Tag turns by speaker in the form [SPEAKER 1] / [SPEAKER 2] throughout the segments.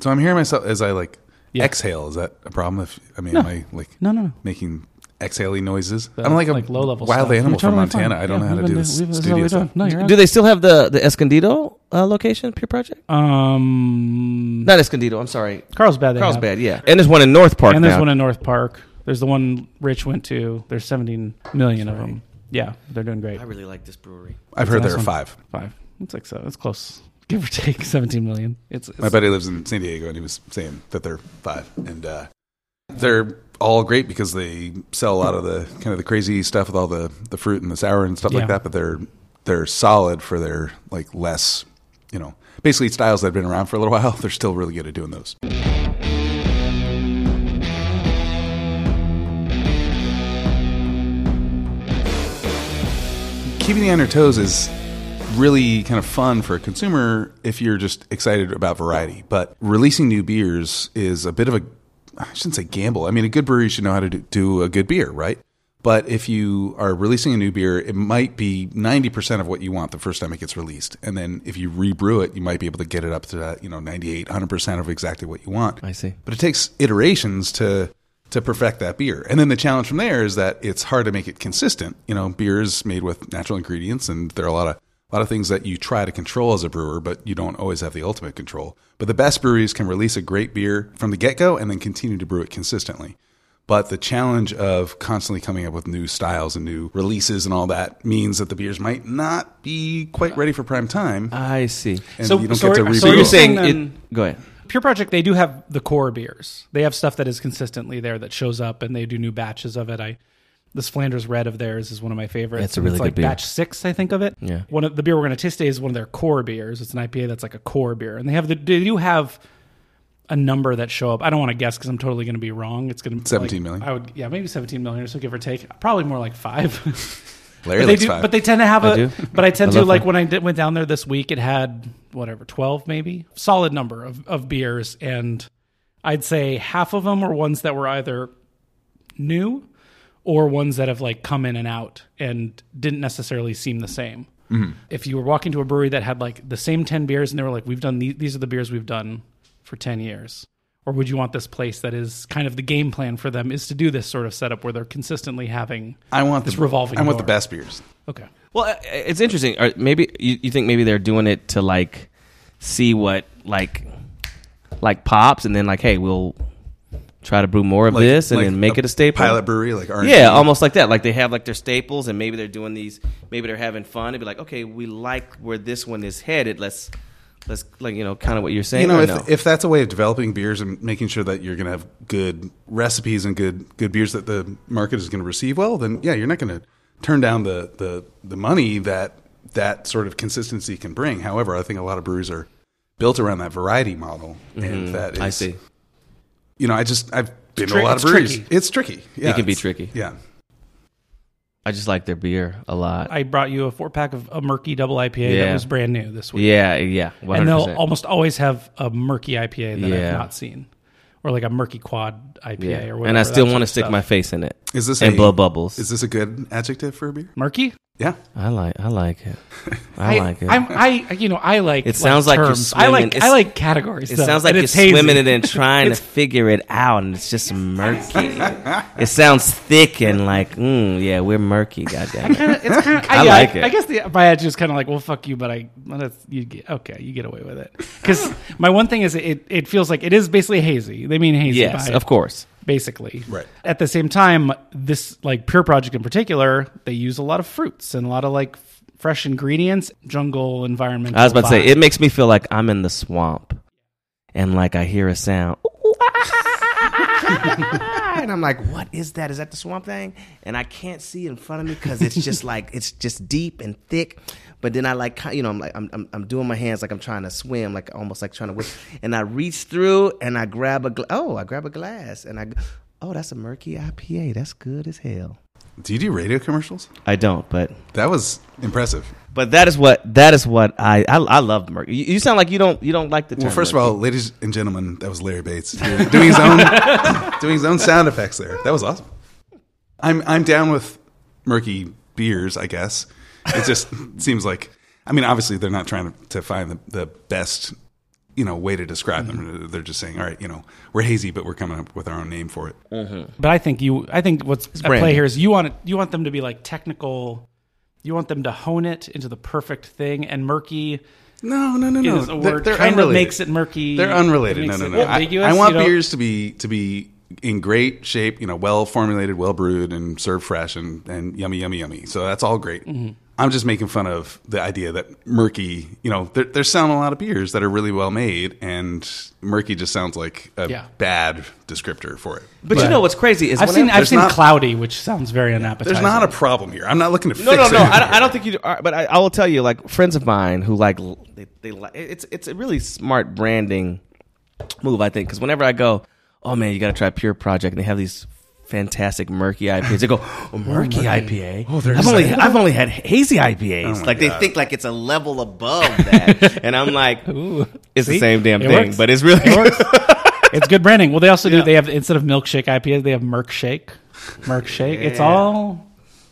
[SPEAKER 1] So I'm hearing myself as I like
[SPEAKER 2] Yeah.
[SPEAKER 1] exhale. Is that a problem? If I mean, am I like
[SPEAKER 2] No, no, no.
[SPEAKER 1] making exhaling noises?
[SPEAKER 2] The,
[SPEAKER 1] I'm like a
[SPEAKER 2] like low-level
[SPEAKER 1] wild
[SPEAKER 2] stuff.
[SPEAKER 1] animal
[SPEAKER 2] You're
[SPEAKER 1] from
[SPEAKER 2] totally
[SPEAKER 1] Montana.
[SPEAKER 2] fine.
[SPEAKER 1] I don't
[SPEAKER 2] Yeah,
[SPEAKER 1] know how to
[SPEAKER 2] we've
[SPEAKER 1] do
[SPEAKER 2] been
[SPEAKER 1] this
[SPEAKER 2] doing- we've- this is what
[SPEAKER 1] studio
[SPEAKER 2] we've
[SPEAKER 1] stuff.
[SPEAKER 2] done. No, you're
[SPEAKER 3] Do they still have the the Escondido uh, location, Pure Project?
[SPEAKER 2] Um,
[SPEAKER 3] Not Escondido. I'm sorry,
[SPEAKER 2] Carlsbad. They have.
[SPEAKER 3] Carlsbad. Yeah, and there's one in North Park
[SPEAKER 2] and there's
[SPEAKER 3] now.
[SPEAKER 2] one in North Park. There's the one Rich went to. There's 17 million of them. Yeah, they're doing great.
[SPEAKER 3] I really like this brewery.
[SPEAKER 1] I've heard there are
[SPEAKER 2] awesome.
[SPEAKER 1] five.
[SPEAKER 2] Five. It's like so. It's close. Give or take 17 million. It's, it's
[SPEAKER 1] My buddy lives in San Diego, and he was saying that they're five, and uh, they're all great because they sell a lot of the kind of the crazy stuff with all the the fruit and the sour and stuff
[SPEAKER 2] Yeah.
[SPEAKER 1] like that. But they're they're solid for their like less, you know, basically styles that have been around for a little while. They're still really good at doing those. Keeping you on your toes is really kind of fun for a consumer if you're just excited about variety. But releasing new beers is a bit of a, I shouldn't say gamble. I mean, a good brewery should know how to do, do a good beer, right? But if you are releasing a new beer, it might be 90% of what you want the first time it gets released. And then if you rebrew it, you might be able to get it up to that, you know, 98, 100% of exactly what you want.
[SPEAKER 3] I see.
[SPEAKER 1] But it takes iterations to to perfect that beer. And then the challenge from there is that it's hard to make it consistent. You know, beer is made with natural ingredients and there are a lot of a lot of things that you try to control as a brewer, but you don't always have the ultimate control. But the best breweries can release a great beer from the get-go and then continue to brew it consistently. But the challenge of constantly coming up with new styles and new releases and all that means that the beers might not be quite ready for prime time.
[SPEAKER 3] I see.
[SPEAKER 1] And
[SPEAKER 2] So-
[SPEAKER 1] you don't
[SPEAKER 2] so
[SPEAKER 1] get to
[SPEAKER 2] are-
[SPEAKER 1] rebrew.
[SPEAKER 2] so
[SPEAKER 3] So you're
[SPEAKER 2] you're
[SPEAKER 3] saying
[SPEAKER 2] saying
[SPEAKER 3] it? Go ahead.
[SPEAKER 2] Pure Project. They do have the core beers. They have stuff that is consistently there that shows up, and they do new batches of it. I this Flanders Red of theirs is one of my favorites.
[SPEAKER 3] It's a really
[SPEAKER 2] it's
[SPEAKER 3] good
[SPEAKER 2] like
[SPEAKER 3] beer.
[SPEAKER 2] batch six, I think of it.
[SPEAKER 3] Yeah.
[SPEAKER 2] One of the beer we're going to taste today is one of their core beers. It's an IPA that's like a core beer, and they have the they do have a number that show up. I don't want to guess because I'm totally going to be wrong. It's going to be
[SPEAKER 1] 17
[SPEAKER 2] like,
[SPEAKER 1] million?
[SPEAKER 2] I would yeah maybe 17 million or so give or take. Probably more like five.
[SPEAKER 1] Larry
[SPEAKER 2] but they
[SPEAKER 1] likes
[SPEAKER 2] do,
[SPEAKER 1] five.
[SPEAKER 2] but they tend to have
[SPEAKER 3] I
[SPEAKER 2] a.
[SPEAKER 3] do.
[SPEAKER 2] But I tend
[SPEAKER 3] I
[SPEAKER 2] to like
[SPEAKER 3] five.
[SPEAKER 2] when I did, went down there this week. It had whatever twelve, maybe solid number of of beers, and I'd say half of them were ones that were either new or ones that have like come in and out and didn't necessarily seem the same. If you were walking to a brewery that had like the same ten beers and they were like, "We've done these, these are the beers we've done for ten years." Or would you want this place that is kind of the game plan for them is to do this sort of setup where they're consistently having
[SPEAKER 1] I want
[SPEAKER 2] this
[SPEAKER 1] the
[SPEAKER 2] revolving
[SPEAKER 1] I want the best beers.
[SPEAKER 2] Okay.
[SPEAKER 3] Well, uh, it's interesting. Or maybe you, you think maybe they're doing it to like see what like like pops, and then like, hey, we'll try to brew more of
[SPEAKER 1] Like-
[SPEAKER 3] this, and
[SPEAKER 1] like
[SPEAKER 3] then make it a staple.
[SPEAKER 1] Pilot brewery, like R&D.
[SPEAKER 3] Yeah, almost like that. Like they have like their staples, and maybe they're doing these. Maybe they're having fun. They'd be like, okay, we like where this one is headed. Let's let's like you know kind of what you're saying.
[SPEAKER 1] You know, if,
[SPEAKER 3] no?
[SPEAKER 1] if that's a way of developing beers and making sure that you're going to have good recipes and good good beers that the market is going to receive well, then yeah, you're not going to turn down the, the the money that that sort of consistency can bring. However, I think a lot of breweries are built around that variety model, and that is,
[SPEAKER 3] Mm-hmm. I see.
[SPEAKER 1] You know, I just I've been to a lot of
[SPEAKER 2] it's
[SPEAKER 1] breweries.
[SPEAKER 2] tricky.
[SPEAKER 1] It's tricky. Yeah,
[SPEAKER 3] can be tricky.
[SPEAKER 1] Yeah.
[SPEAKER 3] I just like their beer a lot.
[SPEAKER 2] I brought you a four pack of a murky double IPA that was brand new this week.
[SPEAKER 3] yeah, yeah, one
[SPEAKER 2] and they'll almost always have a murky IPA that
[SPEAKER 3] Yeah.
[SPEAKER 2] I've not seen, or like a murky quad IPA
[SPEAKER 3] Yeah,
[SPEAKER 2] or whatever.
[SPEAKER 3] and I still want to stick
[SPEAKER 2] stuff.
[SPEAKER 3] my face in it
[SPEAKER 1] Is this
[SPEAKER 3] and
[SPEAKER 1] a,
[SPEAKER 3] blow bubbles.
[SPEAKER 1] Is this a good adjective for a beer?
[SPEAKER 2] murky.
[SPEAKER 1] Yeah.
[SPEAKER 3] I like, I like it. I, like it.
[SPEAKER 2] I'm, I you know I like.
[SPEAKER 3] It sounds like you're
[SPEAKER 2] terms. I like
[SPEAKER 3] swimming.
[SPEAKER 2] I like categories.
[SPEAKER 3] It
[SPEAKER 2] though,
[SPEAKER 3] sounds like you're
[SPEAKER 2] it's hazy.
[SPEAKER 3] swimming it and trying to figure it out, and it's just murky. it sounds thick and like, mm, yeah, we're murky. Goddamn. it.
[SPEAKER 2] Kinda- it's kind of,
[SPEAKER 3] I
[SPEAKER 2] I,
[SPEAKER 3] like
[SPEAKER 2] I,
[SPEAKER 3] it.
[SPEAKER 2] I guess the my attitude is kind of like, well, fuck you, but I, well, that's, you get okay, you get away with it. Because my one thing is, it it feels like it is basically hazy. They mean hazy,
[SPEAKER 3] Yes,
[SPEAKER 2] by
[SPEAKER 3] of
[SPEAKER 2] it,
[SPEAKER 3] course.
[SPEAKER 2] Basically.
[SPEAKER 1] Right.
[SPEAKER 2] At the same time, this like Pure Project in particular, they use a lot of fruits and a lot of like f- fresh ingredients, jungle environment.
[SPEAKER 3] I was about to say, it makes me feel like I'm in the swamp, and like I hear a sound, and I'm like, "What is that? Is that the swamp thing?" And I can't see in front of me because it's just like it's just deep and thick. But then I like, you know, I'm like, I'm, I'm, I'm doing my hands like I'm trying to swim, like almost like trying to. Whip. And I reach through and I grab a, gla- oh, I grab a glass and I, oh, that's a murky IPA. That's good as hell.
[SPEAKER 1] Do you do radio commercials?
[SPEAKER 3] I don't, but
[SPEAKER 1] That was impressive.
[SPEAKER 3] But that is what that is what I I, I love Murky. You, you sound like you don't you don't like the term.
[SPEAKER 1] Well, first
[SPEAKER 3] Murky.
[SPEAKER 1] of all, ladies and gentlemen, that was Larry Bates doing doing his own doing his own sound effects there. That was awesome. I'm I'm down with murky beers. I guess it just seems like I mean, obviously they're not trying to, to find the, the best you know way to describe them. They're just saying, all right, you know, we're hazy, but we're coming up with our own name for it.
[SPEAKER 2] But I think you, I think what's at play here is you want it, you want them to be like technical. You want them to hone it into the perfect thing, and murky
[SPEAKER 1] No, no, no, no.
[SPEAKER 2] is a
[SPEAKER 1] They're-
[SPEAKER 2] word
[SPEAKER 1] they're
[SPEAKER 2] kind of
[SPEAKER 1] unrelated.
[SPEAKER 2] makes it murky.
[SPEAKER 1] They're unrelated. No, no, no. I, I want
[SPEAKER 2] you know?
[SPEAKER 1] beers to be to be in great shape, you know, well formulated, well brewed, and served fresh and, and yummy, yummy, yummy. So that's all great.
[SPEAKER 2] Mm-hmm.
[SPEAKER 1] I'm just making fun of the idea that murky, you know, they're, they're selling a lot of beers that are really well made, and murky just sounds like a
[SPEAKER 2] Yeah.
[SPEAKER 1] bad descriptor for it.
[SPEAKER 3] But you know what's crazy is
[SPEAKER 2] I've seen I've seen
[SPEAKER 1] not-
[SPEAKER 2] cloudy, which sounds very unappetizing.
[SPEAKER 1] There's not a problem here. I'm not looking to
[SPEAKER 3] No,
[SPEAKER 1] fix
[SPEAKER 3] no, no.
[SPEAKER 1] it.
[SPEAKER 3] I, don't- I don't think you. Are, but I, I will tell you, like friends of mine who like they, they like it's it's a really smart branding move, I think. Because whenever I go, oh man, you got to try Pure Project, and they have these fantastic murky IPAs. They go, oh, oh, murky IPA. Oh,
[SPEAKER 1] there's
[SPEAKER 3] I've only
[SPEAKER 1] that.
[SPEAKER 3] I've only had hazy IPAs.
[SPEAKER 1] Oh my
[SPEAKER 3] like they think like it's a level above that, and I'm like, it's the same damn
[SPEAKER 2] It
[SPEAKER 3] thing,
[SPEAKER 2] works.
[SPEAKER 3] but it's really
[SPEAKER 2] It works. it's good branding. Well, they also do. They have instead of milkshake IPA, they have Merc Shake. Merc Shake. It's all.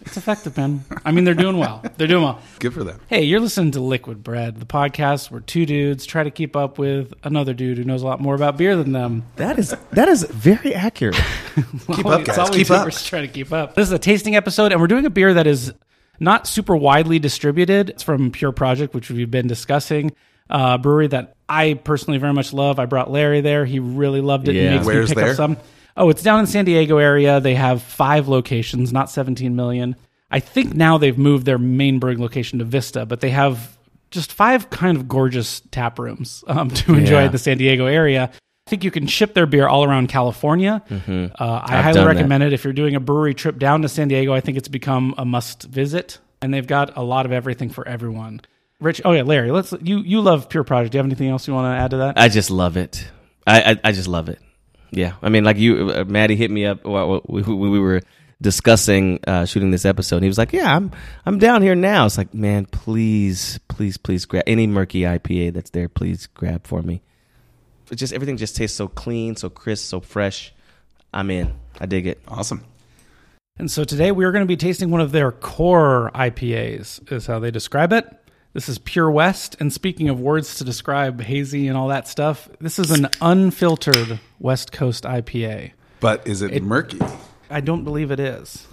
[SPEAKER 2] It's effective, man. I mean, they're doing well. They're doing well.
[SPEAKER 1] Good for them.
[SPEAKER 2] Hey, you're listening to Liquid Bread, the podcast where two dudes try to keep up with another dude who knows a lot more about beer than them.
[SPEAKER 3] that is that is very accurate.
[SPEAKER 1] Keep
[SPEAKER 2] All-
[SPEAKER 1] up, guys.
[SPEAKER 2] all we
[SPEAKER 1] Keep
[SPEAKER 2] do.
[SPEAKER 1] up.
[SPEAKER 2] We're just trying to keep up. This is a tasting episode, and we're doing a beer that is not super widely distributed. It's from Pure Project, which we've been discussing. Uh, brewery that I personally very much love. I brought Larry there. He really loved it.
[SPEAKER 3] Yeah.
[SPEAKER 2] He makes
[SPEAKER 1] Where's
[SPEAKER 2] me pick
[SPEAKER 1] there?
[SPEAKER 2] up some. Oh, it's down in San Diego area. They have five locations, not 17 million. I think now they've moved their main brewing location to Vista, but they have just five kind of gorgeous tap rooms um, to enjoy
[SPEAKER 3] Yeah.
[SPEAKER 2] the San Diego area. I think you can ship their beer all around California. Uh, I
[SPEAKER 3] Mm-hmm.
[SPEAKER 2] Highly
[SPEAKER 3] done that.
[SPEAKER 2] recommend it if you're doing a brewery trip down to San Diego. I think it's become a must visit, and they've got a lot of everything for everyone. Rich, oh yeah, Larry, let's you you love Pure Project. Do you have anything else you want to add to that?
[SPEAKER 3] I just love it. I, I, I just love it. Yeah, I mean, like you, uh, Maddie hit me up while we, we, we were discussing uh, shooting this episode. And he was like, "Yeah, I'm I'm down here now." It's like, man, please, please, please grab any murky IPA that's there. Please grab for me. It just everything just tastes so clean, so crisp, so fresh. I'm in. I dig it.
[SPEAKER 1] Awesome.
[SPEAKER 2] And so today we are going to be tasting one of their core IPAs, is how they describe it. This is Pure West. And speaking of words to describe hazy and all that stuff, this is an unfiltered West Coast IPA.
[SPEAKER 1] But is it, murky?
[SPEAKER 2] I don't believe it is.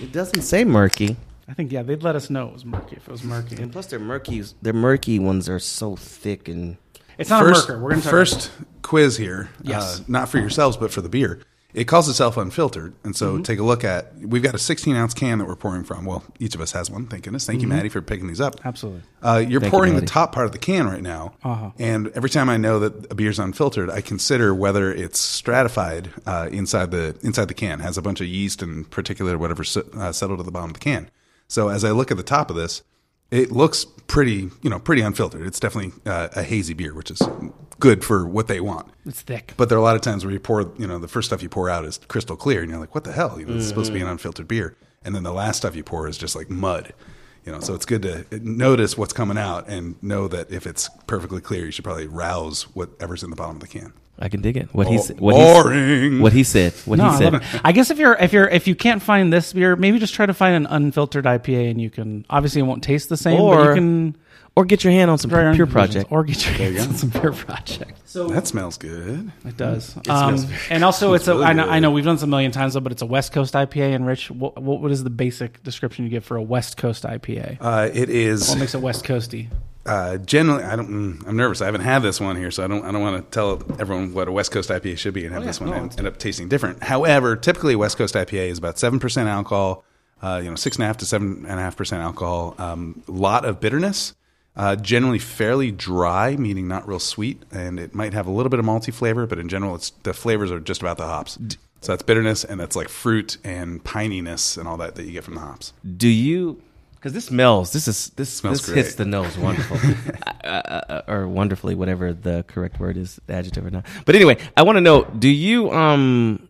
[SPEAKER 3] It doesn't say murky.
[SPEAKER 2] I think, yeah, they'd let us know it was murky if it was murky.
[SPEAKER 3] And plus, their murky, their murky ones are so thick and
[SPEAKER 2] It's not
[SPEAKER 1] first,
[SPEAKER 2] a murker. We're going to
[SPEAKER 1] first quiz here.
[SPEAKER 2] Yes.
[SPEAKER 1] Uh, not for yourselves, but for the beer. It calls itself unfiltered, and so
[SPEAKER 2] Mm-hmm.
[SPEAKER 1] take a look at. We've got a 16 ounce can that we're pouring from. Well, each of us has one. Thank goodness. Thank you, Maddie, for picking these up.
[SPEAKER 2] Mm-hmm. Absolutely.
[SPEAKER 1] Uh, you're
[SPEAKER 3] Thank you,
[SPEAKER 1] pouring the top part of the can right now,
[SPEAKER 2] Uh-huh.
[SPEAKER 1] and every time I know that a beer's unfiltered, I consider whether it's stratified uh, inside the inside the can, has a bunch of yeast and particulate or whatever uh, settled at the bottom of the can. So as I look at the top of this, it looks pretty, you know, pretty unfiltered. It's definitely uh, a hazy beer, which is good for what they want.
[SPEAKER 2] It's thick.
[SPEAKER 1] But there are a lot of times where you pour, you know, the first stuff you pour out is crystal clear, and you're like, what the hell? You know, it's supposed to be an unfiltered beer, and then the last stuff you pour is just like mud. You know, so it's good to notice what's coming out and know that if it's perfectly clear, you should probably rouse whatever's in the bottom of the can.
[SPEAKER 3] I can dig it. What he oh,
[SPEAKER 1] Bo-
[SPEAKER 3] said. What he,
[SPEAKER 1] boring.
[SPEAKER 3] what he said. What
[SPEAKER 2] no,
[SPEAKER 3] he
[SPEAKER 2] I
[SPEAKER 3] said.
[SPEAKER 2] love. I guess if you're if you're if you can't find this beer, maybe just try to find an unfiltered IPA, and you can obviously it won't taste the same, but you can
[SPEAKER 3] or get your hand on some
[SPEAKER 2] try
[SPEAKER 3] pure project.
[SPEAKER 2] or get your
[SPEAKER 1] you
[SPEAKER 2] hands on some pure project. So
[SPEAKER 1] That smells good.
[SPEAKER 2] it does.
[SPEAKER 3] smells
[SPEAKER 2] um,
[SPEAKER 3] very-
[SPEAKER 2] and also, it's a.
[SPEAKER 1] really
[SPEAKER 2] I know. I know we've done this a million times, though, but it's a West Coast IPA. And Rich, what, what what is the basic description you give for a West Coast IPA?
[SPEAKER 1] Uh, it is
[SPEAKER 2] what makes it West Coasty?
[SPEAKER 1] uh, generally. I don't. mm, I'm nervous. I haven't had this one here, so I don't. I don't want to tell everyone what a West Coast IPA should be and have
[SPEAKER 2] Oh, yeah,
[SPEAKER 1] this one
[SPEAKER 2] no,
[SPEAKER 1] end, end up tasting different. However, typically a West Coast IPA is about seven percent alcohol. Uh, you know, six and a half to seven and a half percent alcohol. A um, lot of bitterness. Uh, generally fairly dry, meaning not real sweet, and it might have a little bit of malty flavor, but in general, it's the flavors are just about the hops. So that's bitterness, and that's like fruit and pininess and all that that you get from the hops.
[SPEAKER 3] Do you? Because this smells. This is this
[SPEAKER 1] Smells
[SPEAKER 3] this hits the nose wonderful, uh, uh, or wonderfully, whatever the correct word is, adjective or not. But anyway, I want to know: Do you um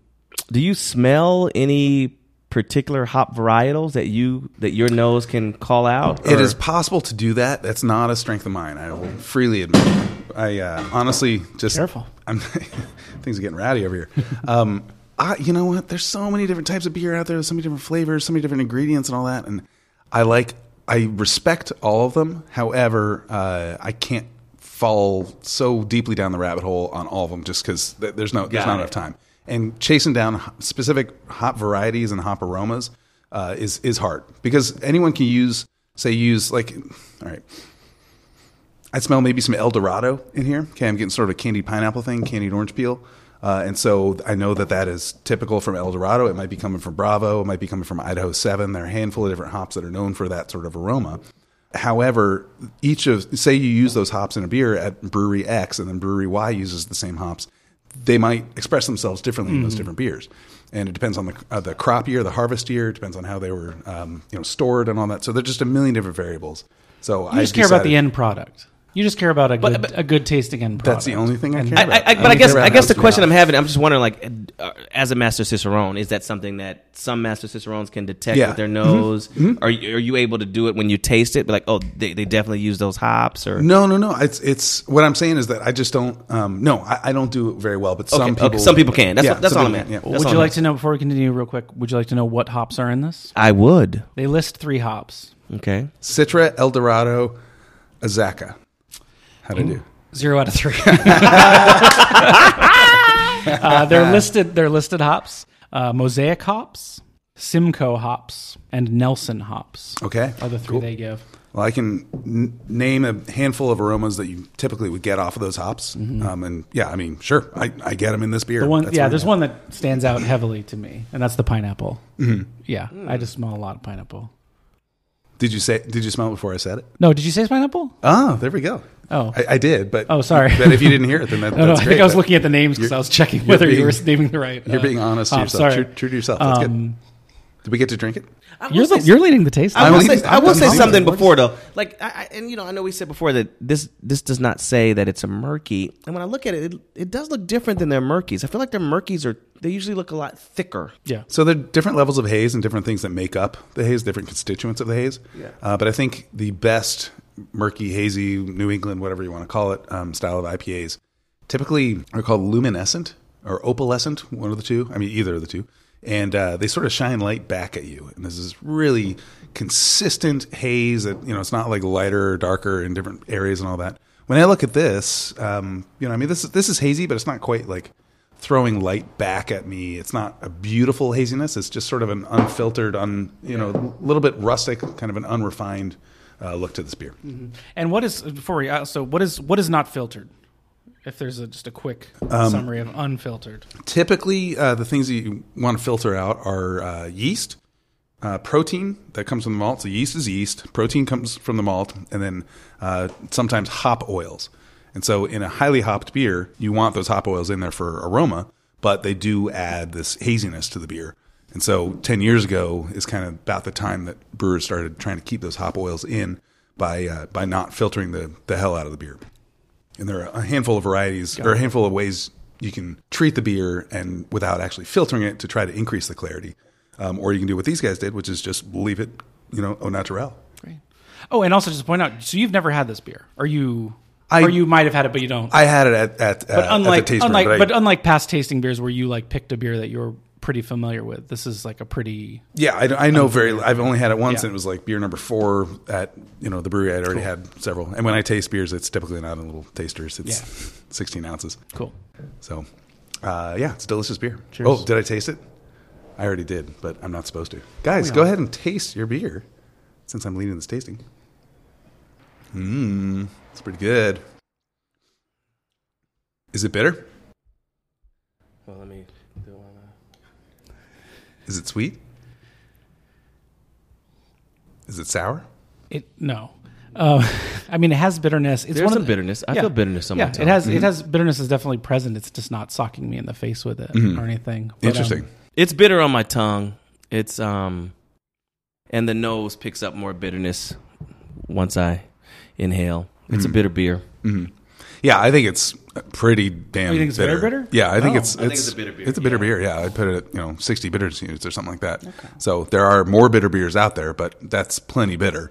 [SPEAKER 3] do you smell any particular hop varietals that you that your nose can call out?
[SPEAKER 1] It
[SPEAKER 3] or-
[SPEAKER 1] is possible to do that. That's not a strength of mine. I will freely admit. I uh, honestly just
[SPEAKER 2] Careful.
[SPEAKER 1] I'm things are getting rowdy over here. Um, I, you know what? There's so many different types of beer out there. There's so many different flavors, so many different ingredients, and all that. And I like, I respect all of them. However, uh, I can't fall so deeply down the rabbit hole on all of them just because th- there's no there's
[SPEAKER 3] Got
[SPEAKER 1] not
[SPEAKER 3] it.
[SPEAKER 1] enough time. And chasing down specific hop varieties and hop aromas uh, is is hard because anyone can use say use like all right. I smell maybe some El Dorado in here. Okay, I'm getting sort of a candied pineapple thing, candied orange peel. Uh, and so I know that that is typical from El Dorado. It might be coming from Bravo. It might be coming from Idaho 7. There are a handful of different hops that are known for that sort of aroma. However, each of, say you use those hops in a beer at brewery X and then brewery Y uses the same hops, they might express themselves differently in those different beers. And it depends on the, uh, the crop year, the harvest year, it depends on how they were um, you know, stored and all that. So there's just a million different variables. So
[SPEAKER 2] You just care about the end product. You just care about a good,
[SPEAKER 3] but-
[SPEAKER 2] a good tasting end product.
[SPEAKER 1] That's the only thing I care
[SPEAKER 3] I,
[SPEAKER 1] about.
[SPEAKER 3] I, I, but
[SPEAKER 1] don't
[SPEAKER 3] I guess I guess the question I'm having, I'm just wondering, like, uh, as a master cicerone, is that something that some master cicerones can detect
[SPEAKER 1] Yeah.
[SPEAKER 3] with their
[SPEAKER 1] Mhm.
[SPEAKER 3] nose? Are you, are you able to do it when you taste it? Be like, oh, they, they definitely use those hops, or
[SPEAKER 1] No, no, no. It's it's what I'm saying is that I just don't. Um, no, I, I don't do it very well. But some
[SPEAKER 3] Okay,
[SPEAKER 1] people,
[SPEAKER 3] okay, some people can. That's
[SPEAKER 1] yeah,
[SPEAKER 3] what- that's
[SPEAKER 1] some
[SPEAKER 3] all
[SPEAKER 1] people
[SPEAKER 3] I'm
[SPEAKER 1] can,
[SPEAKER 3] at.
[SPEAKER 1] yeah.
[SPEAKER 3] That's
[SPEAKER 2] would you like to know before we continue, real quick? Would you like to know what hops are in this?
[SPEAKER 3] I would.
[SPEAKER 2] They list three hops.
[SPEAKER 3] Okay.
[SPEAKER 1] Citra, El Dorado, Azacca. How'd I do?
[SPEAKER 2] Zero out of three. uh, they're listed. They're listed hops. Uh, Mosaic hops, Simcoe hops, and Nelson hops
[SPEAKER 1] Okay,
[SPEAKER 2] are the three
[SPEAKER 1] Cool.
[SPEAKER 2] they give.
[SPEAKER 1] Well, I can n- name a handful of aromas that you typically would get off of those hops. Um, and yeah, I mean, sure, I, I get them in this beer.
[SPEAKER 2] Mm-hmm. The one,
[SPEAKER 1] That's
[SPEAKER 2] yeah, there's one that stands out heavily to me, and that's the pineapple.
[SPEAKER 1] Mm-hmm.
[SPEAKER 2] Yeah, I just smell a lot of pineapple.
[SPEAKER 1] Did you say? Did you smell it before I said it?
[SPEAKER 2] No, did you say pineapple?
[SPEAKER 1] Oh, there we go.
[SPEAKER 2] Oh.
[SPEAKER 1] I, I did, but
[SPEAKER 2] Oh, sorry.
[SPEAKER 1] But if you didn't hear it, then that,
[SPEAKER 2] No, no, I
[SPEAKER 1] great.
[SPEAKER 2] think I was looking at the names because I was checking
[SPEAKER 1] you're
[SPEAKER 2] whether you were naming the right.
[SPEAKER 1] You're
[SPEAKER 2] uh,
[SPEAKER 1] being honest to yourself.
[SPEAKER 2] Sorry.
[SPEAKER 1] True, true to yourself. That's good.
[SPEAKER 2] Um,
[SPEAKER 1] Did we get to drink it?
[SPEAKER 2] You're, le- you're leading the taste.
[SPEAKER 3] I will say, I will say something before though. Like, I, I, and you know, I know we said before that this this does not say that it's a murky. And when I look at it, it, it does look different than their murkies. I feel like their murkies are they usually look a lot thicker.
[SPEAKER 2] yeah.
[SPEAKER 1] So there are different levels of haze and different things that make up the haze, different constituents of the haze.
[SPEAKER 3] Yeah.
[SPEAKER 1] Uh, but I think the best murky, hazy, New England, whatever you want to call it, um, style of IPAs typically are called luminescent or opalescent, one of the two. I mean, either of the two. And uh, they sort of shine light back at you. And this is really consistent haze that, you know, it's not like lighter or darker in different areas and all that. When I look at this, um, you know, I mean, this, this is hazy, but it's not quite like throwing light back at me. It's not a beautiful haziness. It's just sort of an unfiltered, un, you know, a little bit rustic, kind of an unrefined uh, look to this beer.
[SPEAKER 2] And what is before we also what is what is not filtered? If there's a, just a quick
[SPEAKER 1] Um,
[SPEAKER 2] summary of unfiltered.
[SPEAKER 1] Typically, uh, the things that you want to filter out are uh, yeast, uh, protein that comes from the malt. So yeast is yeast, protein comes from the malt, and then uh, sometimes hop oils. And so, in a highly hopped beer, you want those hop oils in there for aroma, but they do add this haziness to the beer. And so, 10 years ago is kind of about the time that brewers started trying to keep those hop oils in by, uh, by not filtering the, the hell out of the beer. And there are a handful of varieties or a handful of ways you can treat the beer and without actually filtering it to try to increase the clarity. Um, or you can do what these guys did, which is just leave it, you know, au naturel.
[SPEAKER 2] Great. Oh, and also just to point out, so you've never had this beer, or you,
[SPEAKER 1] I-
[SPEAKER 2] or you might have had it, but you don't.
[SPEAKER 1] I had it at at,
[SPEAKER 2] but
[SPEAKER 1] uh,
[SPEAKER 2] unlike
[SPEAKER 1] at the taste room, but, I-
[SPEAKER 2] but unlike past tasting beers where you like picked a beer that you're pretty familiar with, this is like a pretty
[SPEAKER 1] yeah, I, I know very. I've only had it once,
[SPEAKER 2] Yeah.
[SPEAKER 1] and it was like beer number four at you know the brewery. I'd already had several, and when I taste beers, it's typically not in little tasters. It's
[SPEAKER 2] Yeah.
[SPEAKER 1] sixteen ounces.
[SPEAKER 2] cool.
[SPEAKER 1] So, uh, yeah, it's delicious beer.
[SPEAKER 2] Cheers.
[SPEAKER 1] Oh, did I taste it? I already did, but I'm not supposed to. Guys, go ahead and taste your beer since I'm leading this tasting. Mmm, it's pretty good. Is it bitter?
[SPEAKER 3] Well, let me do one.
[SPEAKER 1] Is it sweet? Is it sour?
[SPEAKER 2] It no. Uh, I mean, it has bitterness. It's
[SPEAKER 3] There's
[SPEAKER 2] one of the-
[SPEAKER 3] bitterness. I feel bitterness on my
[SPEAKER 2] yeah,
[SPEAKER 3] tongue.
[SPEAKER 2] it has
[SPEAKER 1] Mm-hmm.
[SPEAKER 2] it has bitterness is definitely present. It's just not socking me in the face with it or anything. But, um,
[SPEAKER 1] Interesting.
[SPEAKER 3] It's bitter on my tongue. It's um, and the nose picks up more bitterness once I inhale. It's a bitter beer.
[SPEAKER 1] Yeah, I think it's pretty damn.
[SPEAKER 2] Oh, you think it's
[SPEAKER 1] bitter.
[SPEAKER 2] very bitter?
[SPEAKER 1] Yeah, I think
[SPEAKER 2] Oh.
[SPEAKER 1] it's.
[SPEAKER 3] I think
[SPEAKER 1] it's
[SPEAKER 3] it's a bitter beer,
[SPEAKER 1] It's a bitter
[SPEAKER 3] yeah.
[SPEAKER 1] beer. Yeah, I'd put it at you know sixty bitter units or something like that. So there are more bitter beers out there, but that's plenty bitter.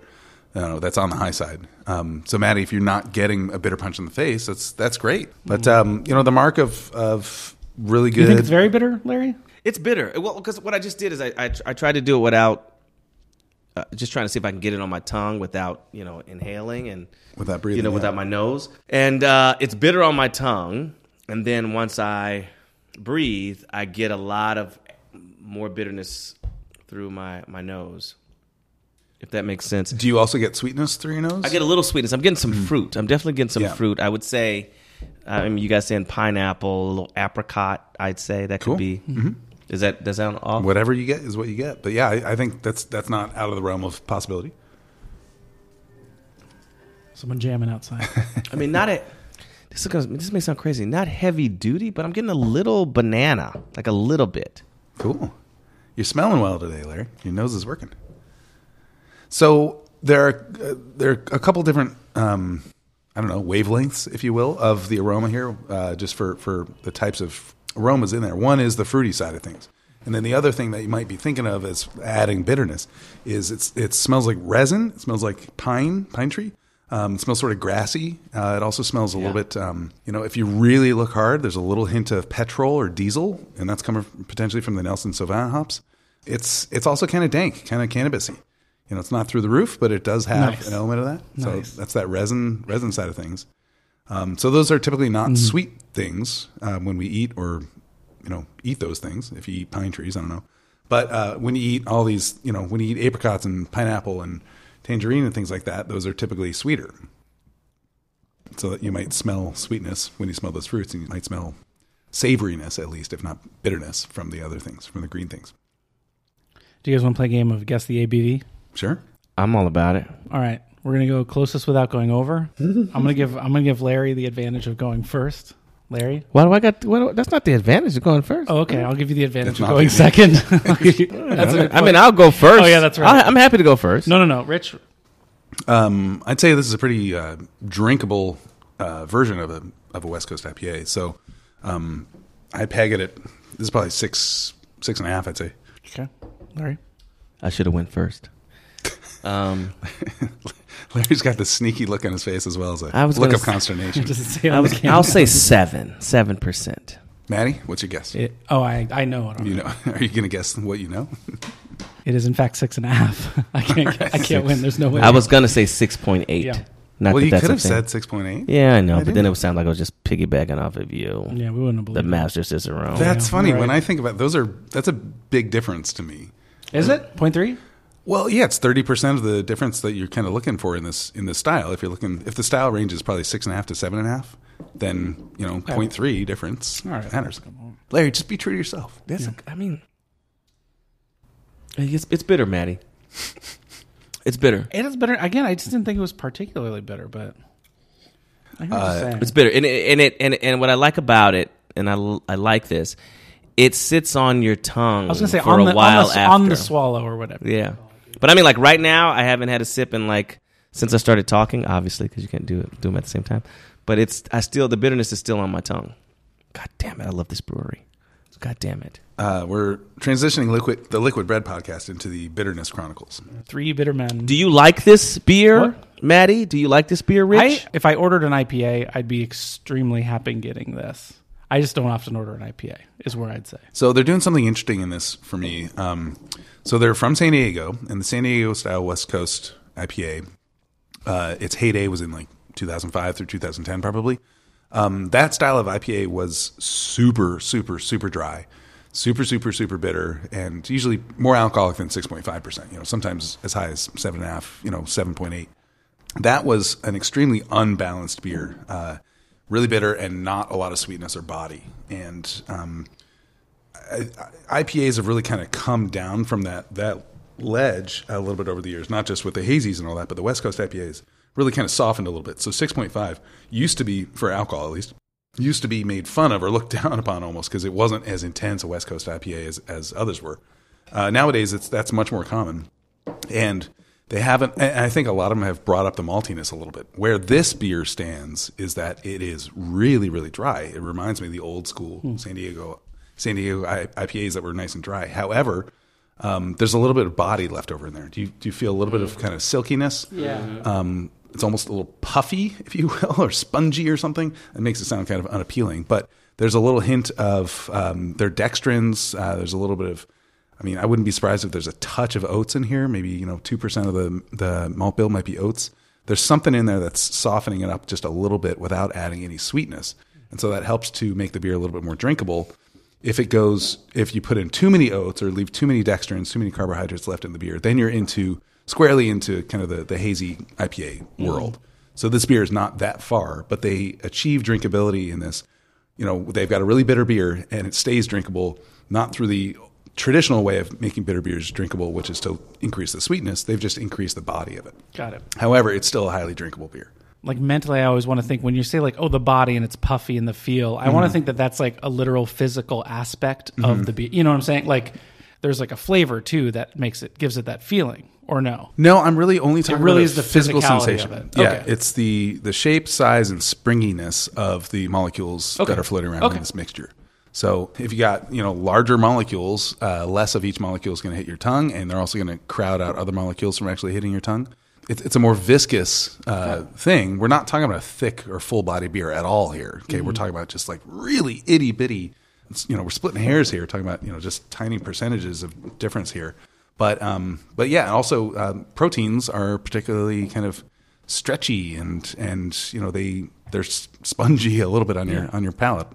[SPEAKER 1] You know, that's on the high side. Um, so Maddie, if you're not getting a bitter punch in the face, that's that's great. But um, you know, the mark of of really good.
[SPEAKER 2] You think it's very bitter, Larry?
[SPEAKER 3] It's bitter. Well, because what I just did is I, I I tried to do it without uh, just trying to see if I can get it on my tongue without you know inhaling and
[SPEAKER 1] Without breathing,
[SPEAKER 3] you know, without my nose. And uh, it's bitter on my tongue. And then once I breathe, I get a lot of more bitterness through my, my nose. If that makes sense.
[SPEAKER 1] Do you also get sweetness through your nose?
[SPEAKER 3] I get a little sweetness. I'm getting some fruit. I'm definitely getting some.
[SPEAKER 1] Yeah.
[SPEAKER 3] fruit. I would say, I mean, you guys saying pineapple, a little apricot. I'd say that could
[SPEAKER 1] be. Mm-hmm.
[SPEAKER 3] Be. Is that does that sound off?
[SPEAKER 1] whatever you get is what you get. But yeah, I, I think that's that's not out of the realm of possibility.
[SPEAKER 2] Someone jamming outside.
[SPEAKER 3] I mean, not a. This is gonna, this may sound crazy. Not heavy duty, but I'm getting a little banana, like a little bit.
[SPEAKER 1] Cool. You're smelling well today, Larry. Your nose is working. So there are uh, there are a couple different um, I don't know wavelengths, if you will, of the aroma here, uh, just for for the types of aromas in there. One is the fruity side of things, and then the other thing that you might be thinking of as adding bitterness is it's it smells like resin. It smells like pine pine tree. Um, it smells sort of grassy. Uh, it also smells a little bit, um, you know, if you really look hard, there's a little hint of petrol or diesel, and that's coming from- potentially from the Nelson Sauvin hops. It's it's also kind of dank, kind of cannabisy. You know, it's not through the roof, but it does have
[SPEAKER 2] Nice.
[SPEAKER 1] an element of that. So that's that resin resin side of things. Um, so those are typically not sweet things um, when we eat or you know eat those things. If you eat pine trees, I don't know. But uh, when you eat all these, you know, when you eat apricots and pineapple and tangerine and things like that, those are typically sweeter. So that you might smell sweetness when you smell those fruits, and you might smell savoriness at least, if not bitterness, from the other things, from the green things.
[SPEAKER 2] Do you guys want to play a game of guess the ABV?
[SPEAKER 1] Sure.
[SPEAKER 3] I'm all about it.
[SPEAKER 2] All right, we're gonna go closest without going over. I'm gonna give I'm gonna give Larry the advantage of going first. Larry.
[SPEAKER 3] Why do I got? What, do- that's not the advantage of going first.
[SPEAKER 2] Oh, okay. I'll give you the advantage
[SPEAKER 1] That's
[SPEAKER 2] of
[SPEAKER 1] not
[SPEAKER 2] going
[SPEAKER 1] the-
[SPEAKER 2] second. That's a good
[SPEAKER 3] I mean,
[SPEAKER 2] point.
[SPEAKER 3] I'll go first.
[SPEAKER 2] Oh, yeah, that's right.
[SPEAKER 3] I, I'm happy to go first.
[SPEAKER 2] no, no, no. Rich.
[SPEAKER 1] Um, I'd say this is a pretty uh, drinkable uh, version of a of a West Coast IPA. So um, I peg it at this is probably six six and a half. I'd say.
[SPEAKER 2] Okay, Larry.
[SPEAKER 3] I should have went first. Um,
[SPEAKER 1] Larry's got the sneaky look on his face as well as a
[SPEAKER 3] I was
[SPEAKER 1] look of
[SPEAKER 3] say-
[SPEAKER 1] consternation.
[SPEAKER 2] Say
[SPEAKER 3] I was, I'll say seven, seven percent.
[SPEAKER 1] Maddie, what's your guess?
[SPEAKER 2] It, oh, I I know it.
[SPEAKER 1] you know, are you going to guess what you know?
[SPEAKER 2] It is in fact six and a half. I can't I can't win. There's no way.
[SPEAKER 3] I was gonna say six point eight.
[SPEAKER 2] Yeah.
[SPEAKER 3] Not
[SPEAKER 1] well,
[SPEAKER 3] that
[SPEAKER 1] you could have
[SPEAKER 3] thing.
[SPEAKER 1] said six point eight.
[SPEAKER 3] Yeah, I know,
[SPEAKER 1] I
[SPEAKER 3] but then
[SPEAKER 1] didn't.
[SPEAKER 3] it would sound like I was just piggybacking off of you,
[SPEAKER 2] Yeah, we wouldn't have
[SPEAKER 3] the
[SPEAKER 2] believed. it.
[SPEAKER 3] master Cicerone.
[SPEAKER 1] That's
[SPEAKER 2] Yeah,
[SPEAKER 1] funny.
[SPEAKER 2] right.
[SPEAKER 1] When I think about those are that's a big difference to me.
[SPEAKER 2] Is it point three?
[SPEAKER 1] Well, yeah, it's thirty percent of the difference that you're kind of looking for in this in this style. If you're looking, if the style range is probably six and a half to seven and a half, then you know, point three difference
[SPEAKER 2] All right.
[SPEAKER 1] matters. Larry, just be true to yourself.
[SPEAKER 3] That's a, I mean, it's, it's bitter, Maddie. It's bitter.
[SPEAKER 2] It is bitter. Again, I just didn't think it was particularly bitter, but I hear what you're. Uh,
[SPEAKER 3] it's bitter, and it, and it and and what I like about it, and I I like this, it sits on your tongue.
[SPEAKER 2] I was gonna say
[SPEAKER 3] for
[SPEAKER 2] on
[SPEAKER 3] a
[SPEAKER 2] the
[SPEAKER 3] while
[SPEAKER 2] on the,
[SPEAKER 3] after.
[SPEAKER 2] on the swallow or whatever.
[SPEAKER 3] Yeah, but I mean, like right now, I haven't had a sip in like since I started talking. Obviously, because you can't do it do them at the same time. But it's I still the bitterness is still on my tongue. God damn it! I love this brewery. God damn it!
[SPEAKER 1] Uh, we're transitioning liquid the Liquid Bread podcast into the Bitterness Chronicles.
[SPEAKER 2] Three bitter men.
[SPEAKER 3] Do you like this beer,
[SPEAKER 2] What?
[SPEAKER 3] Maddie? Do you like this beer, Rich?
[SPEAKER 2] I, if I ordered an IPA, I'd be extremely happy getting this. I just don't often order an IPA. Is where I'd say.
[SPEAKER 1] So they're doing something interesting in this for me. Um, so they're from San Diego, and the San Diego style West Coast IPA. Uh, its heyday was in like 2005 through 2010, probably. Um, that style of IPA was super, super, super dry, super, super, super bitter, and usually more alcoholic than 6.5 percent. You know, sometimes as high as seven and a half. You know, 7.8. That was an extremely unbalanced beer, uh, really bitter and not a lot of sweetness or body. And um, IPAs have really kind of come down from that that ledge a little bit over the years, not just with the hazies and all that, but the West Coast IPAs really kind of softened a little bit. So 6.5 used to be, for alcohol at least, used to be made fun of or looked down upon almost because it wasn't as intense a West Coast IPA as, as others were. Uh, nowadays, it's that's much more common, and they haven't. And I think a lot of them have brought up the maltiness a little bit. Where this beer stands is that it is really, really dry. It reminds me of the old school San Diego San Diego IPAs that were nice and dry. However, um, there's a little bit of body left over in there. Do you do you feel a little bit of kind of silkiness?
[SPEAKER 2] Yeah.
[SPEAKER 1] Um, it's almost a little puffy, if you will, or spongy or something. It makes it sound kind of unappealing. But there's a little hint of um, their dextrins. Uh, there's a little bit of I mean, I wouldn't be surprised if there's a touch of oats in here. Maybe you know, two percent of the the malt bill might be oats. There's something in there that's softening it up just a little bit without adding any sweetness, and so that helps to make the beer a little bit more drinkable. If it goes, if you put in too many oats or leave too many dextrins, too many carbohydrates left in the beer, then you're into squarely into kind of the, the hazy IPA mm-hmm. world. So this beer is not that far, but they achieve drinkability in this. You know, they've got a really bitter beer and it stays drinkable, not through the traditional way of making bitter beers drinkable, which is to increase the sweetness. They've just increased the body of it.
[SPEAKER 2] Got it.
[SPEAKER 1] However, it's still a highly drinkable beer.
[SPEAKER 2] Like mentally, I always want to think when you say like, oh, the body and it's puffy and the feel. I want to mm-hmm. think that that's like a literal physical aspect of mm-hmm. the beer. You know what I'm saying? Like, there's like a flavor too that makes it gives it that feeling. Or no?
[SPEAKER 1] No, I'm really only talking It
[SPEAKER 2] really
[SPEAKER 1] about
[SPEAKER 2] is the
[SPEAKER 1] physical sensation.
[SPEAKER 2] of it.
[SPEAKER 1] Yeah,
[SPEAKER 2] Okay.
[SPEAKER 1] it's the the shape, size, and springiness of the molecules
[SPEAKER 2] Okay.
[SPEAKER 1] that are floating around
[SPEAKER 2] Okay.
[SPEAKER 1] in this mixture. So if you got you know larger molecules, uh, less of each molecule is going to hit your tongue, and they're also going to crowd out other molecules from actually hitting your tongue. It's, it's a more viscous uh, thing. We're not talking about a thick or full body beer at all here. Okay,
[SPEAKER 2] Mm-hmm.
[SPEAKER 1] we're talking about just like really itty bitty. You know, we're splitting hairs here, talking about you know just tiny percentages of difference here. But um, but yeah, also um, proteins are particularly kind of stretchy and and you know they they're spongy a little bit on your on your palate.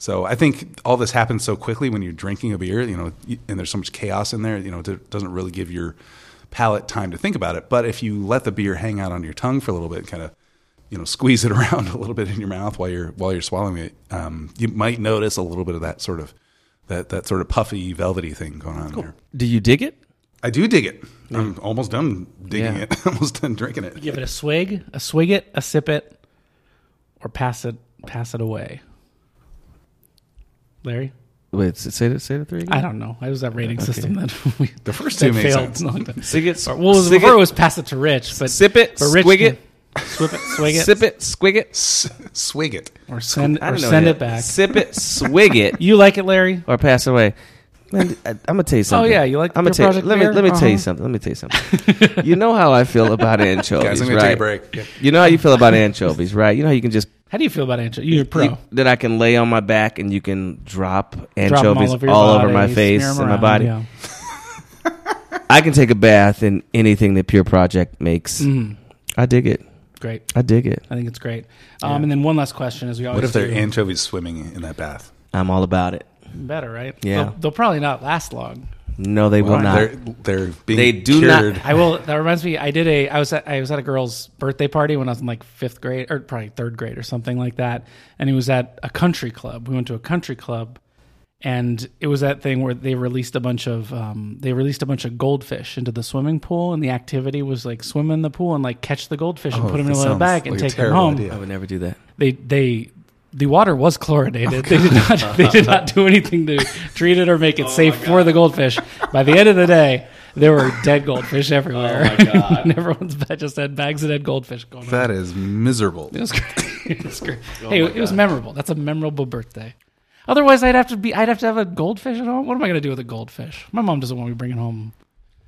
[SPEAKER 1] So I think all this happens so quickly when you're drinking a beer, you know, and there's so much chaos in there, you know, it doesn't really give your palate time to think about it. But if you let the beer hang out on your tongue for a little bit, kind of, you know, squeeze it around a little bit in your mouth while you're while you're swallowing it, um, you might notice a little bit of that sort of that that sort of puffy, velvety thing going on there.
[SPEAKER 4] Do you dig it?
[SPEAKER 1] I do dig it. I'm almost done digging
[SPEAKER 4] Yeah.
[SPEAKER 1] it. almost done drinking it.
[SPEAKER 2] Give it a swig, a swig it, a sip it, or pass it pass it away. Larry,
[SPEAKER 4] Wait, s- say it. Say the three. Again.
[SPEAKER 2] I don't know. I was that rating system that we
[SPEAKER 1] The first
[SPEAKER 2] that
[SPEAKER 1] two make
[SPEAKER 2] failed.
[SPEAKER 1] sense.
[SPEAKER 2] No, that-
[SPEAKER 4] Sig it.
[SPEAKER 2] Or, well,
[SPEAKER 4] sig
[SPEAKER 2] before it
[SPEAKER 4] it,
[SPEAKER 2] was pass it to Rich, but
[SPEAKER 4] sip it,
[SPEAKER 2] but Rich
[SPEAKER 4] squig it,
[SPEAKER 2] swip it, swig it,
[SPEAKER 4] sip it, squig it,
[SPEAKER 1] S- swig it.
[SPEAKER 2] or send or send
[SPEAKER 4] yet.
[SPEAKER 2] it back.
[SPEAKER 4] Sip it, swig it,
[SPEAKER 2] You like it, Larry?
[SPEAKER 4] or pass away. Man, I, I'm gonna tell you something.
[SPEAKER 2] Oh, yeah, you like the
[SPEAKER 4] I'm gonna
[SPEAKER 2] Pure
[SPEAKER 4] tell
[SPEAKER 2] Project
[SPEAKER 4] Let me let me tell you
[SPEAKER 2] Uh-huh.
[SPEAKER 4] something. Let me tell you something. you know how I feel about anchovies,
[SPEAKER 1] Guys, I'm gonna
[SPEAKER 4] right?
[SPEAKER 1] take a break. Yeah.
[SPEAKER 4] You know how you feel about anchovies, right? You know how you can just
[SPEAKER 2] How do you feel about anchovy? You're a pro.
[SPEAKER 4] you- that I can lay on my back and you can drop
[SPEAKER 2] Drop 'em
[SPEAKER 4] anchovies
[SPEAKER 2] over
[SPEAKER 4] all,
[SPEAKER 2] your
[SPEAKER 4] over my face
[SPEAKER 2] smear 'em
[SPEAKER 4] and my body.
[SPEAKER 2] yeah.
[SPEAKER 4] I can take a bath in anything that Pure Project makes.
[SPEAKER 2] Mhm.
[SPEAKER 4] I dig it.
[SPEAKER 2] Great.
[SPEAKER 4] I dig it.
[SPEAKER 2] I think it's great. Um, And then one last question, as we always
[SPEAKER 1] What if there are anchovies swimming in that bath?
[SPEAKER 4] I'm all about it.
[SPEAKER 2] better, right?
[SPEAKER 4] Yeah.
[SPEAKER 2] They'll, they'll probably not last long.
[SPEAKER 4] No, they will
[SPEAKER 1] Well,
[SPEAKER 4] not.
[SPEAKER 1] They're, they're being
[SPEAKER 4] They do not-
[SPEAKER 1] cured.
[SPEAKER 2] I will. That reminds me. I did a. I was at. I was at a girl's birthday party when I was in like fifth grade or probably third grade or something like that. And it was at a country club. We went to a country club, and it was that thing where they released a bunch of. Um, they released a bunch of goldfish into the swimming pool, and the activity was like swim in the pool and like catch the goldfish and
[SPEAKER 1] Oh,
[SPEAKER 2] put them in a
[SPEAKER 1] that
[SPEAKER 2] little
[SPEAKER 1] sounds
[SPEAKER 2] bag and
[SPEAKER 1] like a
[SPEAKER 2] take them
[SPEAKER 1] terrible
[SPEAKER 2] home.
[SPEAKER 1] idea.
[SPEAKER 4] I would never do that.
[SPEAKER 2] They they. The water was chlorinated. they did not. They did not do anything to treat it or make it safe for the goldfish. By the end of the day, there were dead goldfish everywhere. and everyone's bed just had bags of dead goldfish going on.
[SPEAKER 1] That is miserable.
[SPEAKER 2] It was great. It was great. hey, it was memorable. That's a memorable birthday. Otherwise, I'd have to be. I'd have to have a goldfish at home. What am I going to do with a goldfish? My mom doesn't want me bringing home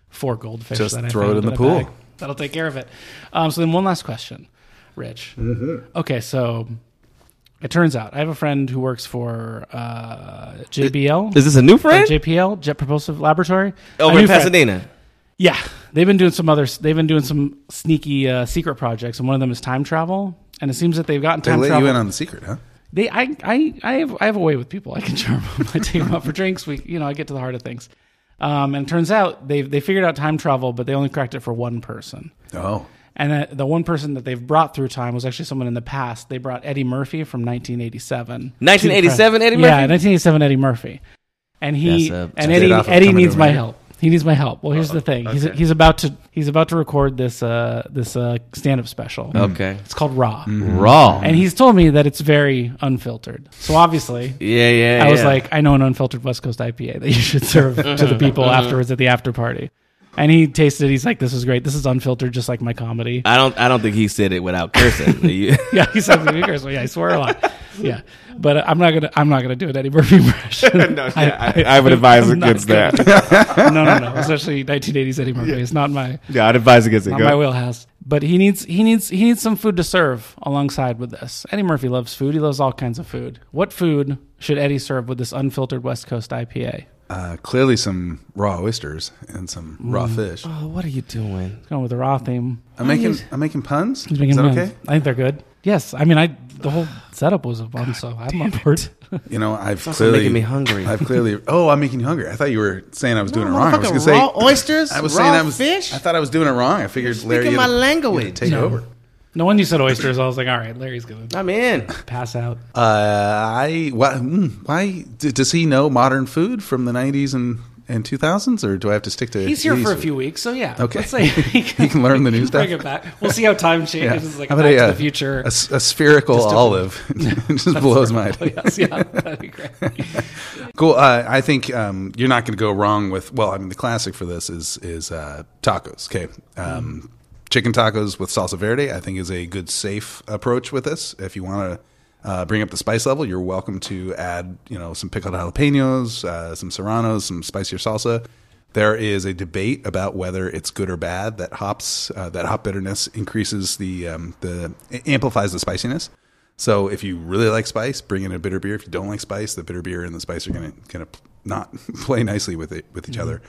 [SPEAKER 2] four goldfish.
[SPEAKER 1] Just
[SPEAKER 2] that I
[SPEAKER 1] throw it in the pool.
[SPEAKER 2] bag. That'll take care of it. Um, so then, one last question, Rich.
[SPEAKER 1] Mm-hmm.
[SPEAKER 2] Okay, so it turns out I have a friend who works for uh, JBL.
[SPEAKER 4] Is this a new
[SPEAKER 2] uh,
[SPEAKER 4] friend?
[SPEAKER 2] JPL, Jet Propulsive Laboratory. A
[SPEAKER 4] Over
[SPEAKER 2] new
[SPEAKER 4] in
[SPEAKER 2] friend.
[SPEAKER 4] Pasadena.
[SPEAKER 2] Yeah, they've been doing some other. They've been doing some sneaky uh, secret projects, and one of them is time travel. And it seems that they've gotten time
[SPEAKER 1] They
[SPEAKER 2] time
[SPEAKER 1] let
[SPEAKER 2] travel.
[SPEAKER 1] you in on the secret, huh?
[SPEAKER 2] they, I, I, I have, I have a way with people. I can charm them. I take them out for drinks. We, you know, I get to the heart of things. Um, and it turns out they they figured out time travel, but they only cracked it for one person.
[SPEAKER 1] Oh.
[SPEAKER 2] And that the one person that they've brought through time was actually someone in the past. They brought Eddie Murphy from 1987.
[SPEAKER 4] 1987 Eddie Murphy?
[SPEAKER 2] Yeah, 1987 Eddie Murphy. And he
[SPEAKER 4] That's a-
[SPEAKER 2] and
[SPEAKER 1] That's
[SPEAKER 2] Eddie
[SPEAKER 1] it off of
[SPEAKER 2] Eddie needs my help. He needs my help. Well, here's the thing. He's
[SPEAKER 4] okay.
[SPEAKER 2] he's about to he's about to record this uh this uh stand up special.
[SPEAKER 4] Okay.
[SPEAKER 2] It's called Raw.
[SPEAKER 4] Raw.
[SPEAKER 2] And he's told me that it's very unfiltered. So obviously,
[SPEAKER 4] yeah, yeah.
[SPEAKER 2] I was like, I know an unfiltered West Coast IPA that you should serve to the people afterwards at the after party. And he tasted it. He's like, "This is great. This is unfiltered, just like my comedy."
[SPEAKER 4] I don't. I don't think he said it without cursing. You-
[SPEAKER 2] yeah, he said to me, "Curse." Yeah, I swear a lot. Yeah, but I'm not gonna. I'm not gonna do an Eddie Murphy impression.
[SPEAKER 4] no, yeah, I, I would advise
[SPEAKER 2] I'm
[SPEAKER 4] against that.
[SPEAKER 2] no, no, no. Especially 1980s Eddie Murphy. It's not my
[SPEAKER 4] yeah, I'd advise against it.
[SPEAKER 2] not
[SPEAKER 4] Go
[SPEAKER 2] my
[SPEAKER 4] ahead.
[SPEAKER 2] wheelhouse. But he needs he needs he needs some food to serve alongside with this. Eddie Murphy loves food. He loves all kinds of food. What food should Eddie serve with this unfiltered West Coast IPA?
[SPEAKER 1] Uh, clearly some raw oysters and some raw
[SPEAKER 2] Mm.
[SPEAKER 1] fish.
[SPEAKER 3] Oh, what are you doing?
[SPEAKER 2] Going with the raw theme.
[SPEAKER 1] I'm making I'm making puns.
[SPEAKER 2] He's making
[SPEAKER 1] Is that
[SPEAKER 2] puns.
[SPEAKER 1] okay?
[SPEAKER 2] I think they're good. Yes, I mean, I the whole setup was a fun, so I'm on board.
[SPEAKER 1] You know, I've
[SPEAKER 3] also
[SPEAKER 1] clearly
[SPEAKER 3] making me hungry.
[SPEAKER 1] I've clearly. Oh, I'm making you hungry. I thought you were saying I was doing it wrong. I was gonna say
[SPEAKER 3] raw oysters,
[SPEAKER 1] I was
[SPEAKER 3] raw
[SPEAKER 1] saying I was.
[SPEAKER 3] fish.
[SPEAKER 1] I thought I was doing it wrong. I figured
[SPEAKER 3] You're
[SPEAKER 1] Larry.
[SPEAKER 3] speaking
[SPEAKER 1] you'd-
[SPEAKER 3] my language.
[SPEAKER 1] you'd Take
[SPEAKER 2] No.
[SPEAKER 1] over.
[SPEAKER 2] No, when you said oysters, I was like, all right, Larry's gonna
[SPEAKER 3] I'm in.
[SPEAKER 2] pass out.
[SPEAKER 1] Uh, I why, mm, why d- does he know modern food from the 90s and and 2000s, or do I have to stick to?
[SPEAKER 2] He's here for a few weeks, so yeah.
[SPEAKER 1] Okay.
[SPEAKER 2] Let's say he
[SPEAKER 1] He can learn the new stuff.
[SPEAKER 2] Bring it back. We'll see how time changes. It's like
[SPEAKER 1] How
[SPEAKER 2] Back
[SPEAKER 1] about
[SPEAKER 2] to
[SPEAKER 1] a, uh,
[SPEAKER 2] the Future.
[SPEAKER 1] A spherical
[SPEAKER 2] Just a-
[SPEAKER 1] olive just blows my.
[SPEAKER 2] Yes, yeah, that'd be great.
[SPEAKER 1] Cool. Uh, I think um, you're not going to go wrong with. Well, I mean, the classic for this is is uh, tacos. Okay, um, chicken tacos with salsa verde. I think is a good safe approach with this. If you want to uh, bring up the spice level, you're welcome to add you know some pickled jalapenos, uh, some serranos, some spicier salsa. There is a debate about whether it's good or bad that hops uh, that hop bitterness increases the um, the amplifies the spiciness. So if you really like spice, bring in a bitter beer. If you don't like spice, the bitter beer and the spice are gonna gonna not play nicely with it with each other.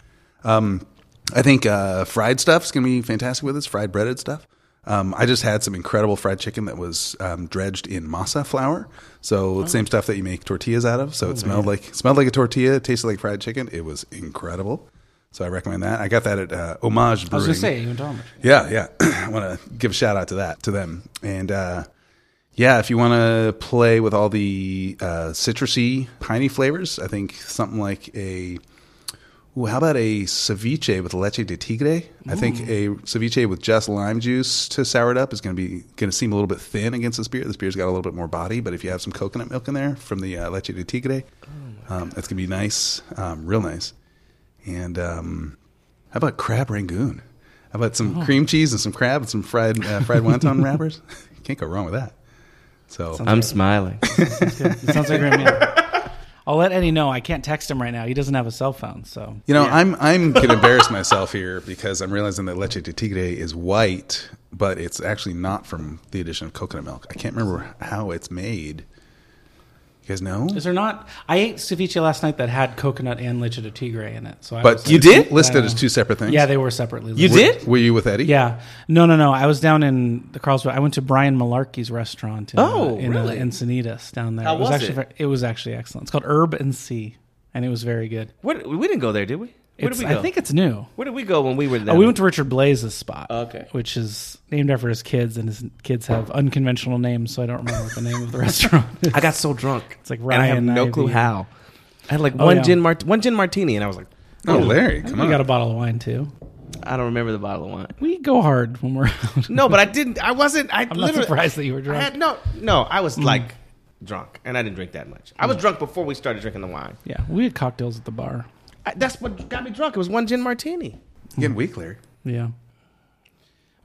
[SPEAKER 1] Um, I think uh, fried stuff's gonna be fantastic with this. Fried breaded stuff. Um, I just had some incredible fried chicken that was um, dredged in masa flour. So the same stuff that you make tortillas out of. So it smelled like smelled like a tortilla, tasted like fried chicken. It was incredible. So I recommend that. I got that at uh, Homage Brewing.
[SPEAKER 2] I was gonna say, you and Tom.
[SPEAKER 1] Yeah, yeah. I want to give a shout out to that to them. And uh, yeah, if you want to play with all the uh, citrusy, piney flavors, I think something like a. Ooh, how about a ceviche with leche de tigre? I think a ceviche with just lime juice to sour it up is going to be going to seem a little bit thin against this beer. This beer's got a little bit more body, but if you have some coconut milk in there from the uh, leche de tigre, um, that's going to be nice, um, real nice. And um, how about crab rangoon? How about some cream cheese and some crab and some fried uh, fried wonton wrappers? You can't go wrong with that. So
[SPEAKER 3] I'm smiling.
[SPEAKER 2] It sounds like a great meal. I'll let Eddie know. I can't text him right now. He doesn't have a cell phone, so
[SPEAKER 1] you know, I'm I'm gonna embarrass myself here because I'm realizing that leche de tigre is white, but it's actually not from the addition of coconut milk. I can't remember how it's made. You guys know?
[SPEAKER 2] is there not? I ate ceviche last night that had coconut and leche de tigre in it. So I
[SPEAKER 1] But
[SPEAKER 2] was,
[SPEAKER 3] You did?
[SPEAKER 1] listed
[SPEAKER 2] Uh,
[SPEAKER 1] as two separate things.
[SPEAKER 2] yeah, they were separately.
[SPEAKER 3] You
[SPEAKER 2] listed.
[SPEAKER 3] did?
[SPEAKER 1] Were you with Eddie?
[SPEAKER 2] Yeah. No, no, no. I was down in the Carlsbad. I went to Brian Malarkey's restaurant in,
[SPEAKER 3] Oh,
[SPEAKER 2] uh, in
[SPEAKER 3] really?
[SPEAKER 2] uh, Encinitas down there.
[SPEAKER 3] How
[SPEAKER 2] it was,
[SPEAKER 3] was
[SPEAKER 2] actually
[SPEAKER 3] it?
[SPEAKER 2] Very, it was actually excellent. It's called Herb and Sea, and it was very good.
[SPEAKER 3] What, we didn't go there, did we? Where
[SPEAKER 2] It's-
[SPEAKER 3] did we go?
[SPEAKER 2] I think it's new.
[SPEAKER 3] Where did we go when we were there?
[SPEAKER 2] Oh, we went to Richard Blais's spot.
[SPEAKER 3] Okay.
[SPEAKER 2] Which is named after his kids, and his kids have unconventional names, so I don't remember what the name of the restaurant is.
[SPEAKER 3] I got so drunk.
[SPEAKER 2] It's like
[SPEAKER 3] and I have
[SPEAKER 2] Ryan
[SPEAKER 3] no
[SPEAKER 2] Ivy.
[SPEAKER 3] clue how. I had like
[SPEAKER 2] Oh,
[SPEAKER 3] one
[SPEAKER 2] yeah.
[SPEAKER 3] gin mart- one gin martini, and I was like,
[SPEAKER 1] Oh, Larry,
[SPEAKER 2] I
[SPEAKER 1] come
[SPEAKER 2] think
[SPEAKER 1] on.
[SPEAKER 2] we got a bottle of wine too.
[SPEAKER 3] I don't remember the bottle of wine.
[SPEAKER 2] We go hard when we're out.
[SPEAKER 3] No, but I didn't. I wasn't. I
[SPEAKER 2] I'm not
[SPEAKER 3] literally.
[SPEAKER 2] surprised that you were drunk. Mm.
[SPEAKER 3] had no, no. I was like drunk, and I didn't drink that much. I was drunk before we started drinking the wine.
[SPEAKER 2] yeah, we had cocktails at the bar.
[SPEAKER 3] I, that's what got me drunk. It was one gin martini.
[SPEAKER 1] You getting weak, Larry.
[SPEAKER 2] Yeah.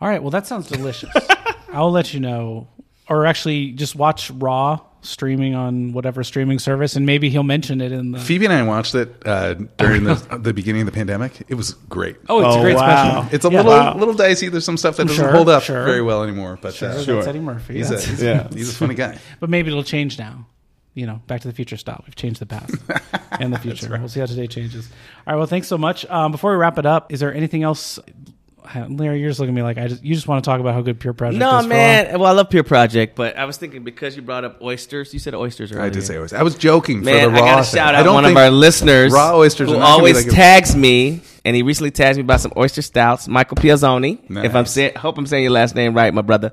[SPEAKER 2] All right. Well, that sounds delicious. I'll let you know, or actually, just watch Raw streaming on whatever streaming service, and maybe he'll mention it in the.
[SPEAKER 1] Phoebe and I watched it uh, during the the beginning of the pandemic. It was great.
[SPEAKER 2] Oh, it's a
[SPEAKER 3] Oh,
[SPEAKER 2] great
[SPEAKER 3] wow.
[SPEAKER 2] special.
[SPEAKER 1] It's a
[SPEAKER 2] Yeah.
[SPEAKER 1] little
[SPEAKER 2] Wow.
[SPEAKER 1] little dicey. There's some stuff that doesn't
[SPEAKER 2] Sure,
[SPEAKER 1] hold up
[SPEAKER 2] sure.
[SPEAKER 1] very well anymore. But uh,
[SPEAKER 2] Sure, that's Eddie Murphy.
[SPEAKER 1] he's, a,
[SPEAKER 2] That's-
[SPEAKER 1] he's,
[SPEAKER 3] Yeah.
[SPEAKER 1] he's a funny guy.
[SPEAKER 2] but maybe it'll change now. You know, Back to the Future style. We've changed the past and the future. We'll see how today changes. All right. Well, thanks so much. Um, before we wrap it up, is there anything else? Larry, you're just looking at me like I just you just want to talk about how good Pure Project
[SPEAKER 3] No,
[SPEAKER 2] is. for
[SPEAKER 3] man. Well, I love Pure Project, but I was thinking because you brought up oysters. You said oysters earlier.
[SPEAKER 1] I did say oysters. I was joking
[SPEAKER 3] Man,
[SPEAKER 1] for the
[SPEAKER 3] I gotta
[SPEAKER 1] thing.
[SPEAKER 3] shout
[SPEAKER 1] I
[SPEAKER 3] out
[SPEAKER 1] don't
[SPEAKER 3] one of our listeners
[SPEAKER 1] raw oysters
[SPEAKER 3] who
[SPEAKER 1] are not gonna be
[SPEAKER 3] always
[SPEAKER 1] like a-
[SPEAKER 3] tags me, and he recently tags me about some oyster stouts. Michael Piazzoni. If I'm
[SPEAKER 1] Nice.
[SPEAKER 3] saying, hope I'm saying your last name right, my brother.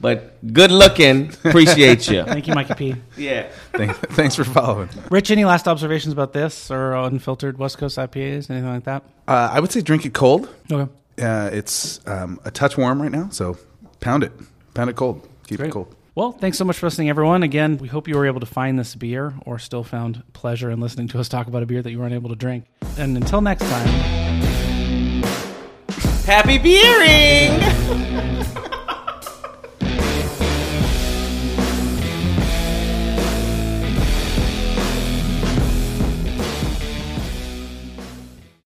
[SPEAKER 3] But good looking, appreciate you.
[SPEAKER 2] Thank you, Mikey P.
[SPEAKER 3] Yeah.
[SPEAKER 1] Thank- Thanks for following.
[SPEAKER 2] Rich, any last observations about this or unfiltered West Coast IPAs, anything like that?
[SPEAKER 1] Uh, I would say drink it cold.
[SPEAKER 2] Okay.
[SPEAKER 1] Uh, it's um, a touch warm right now, so pound it. Pound it cold. Keep
[SPEAKER 2] Great.
[SPEAKER 1] it cold.
[SPEAKER 2] Well, thanks so much for listening, everyone. Again, we hope you were able to find this beer or still found pleasure in listening to us talk about a beer that you weren't able to drink. And until next time.
[SPEAKER 3] Happy beering.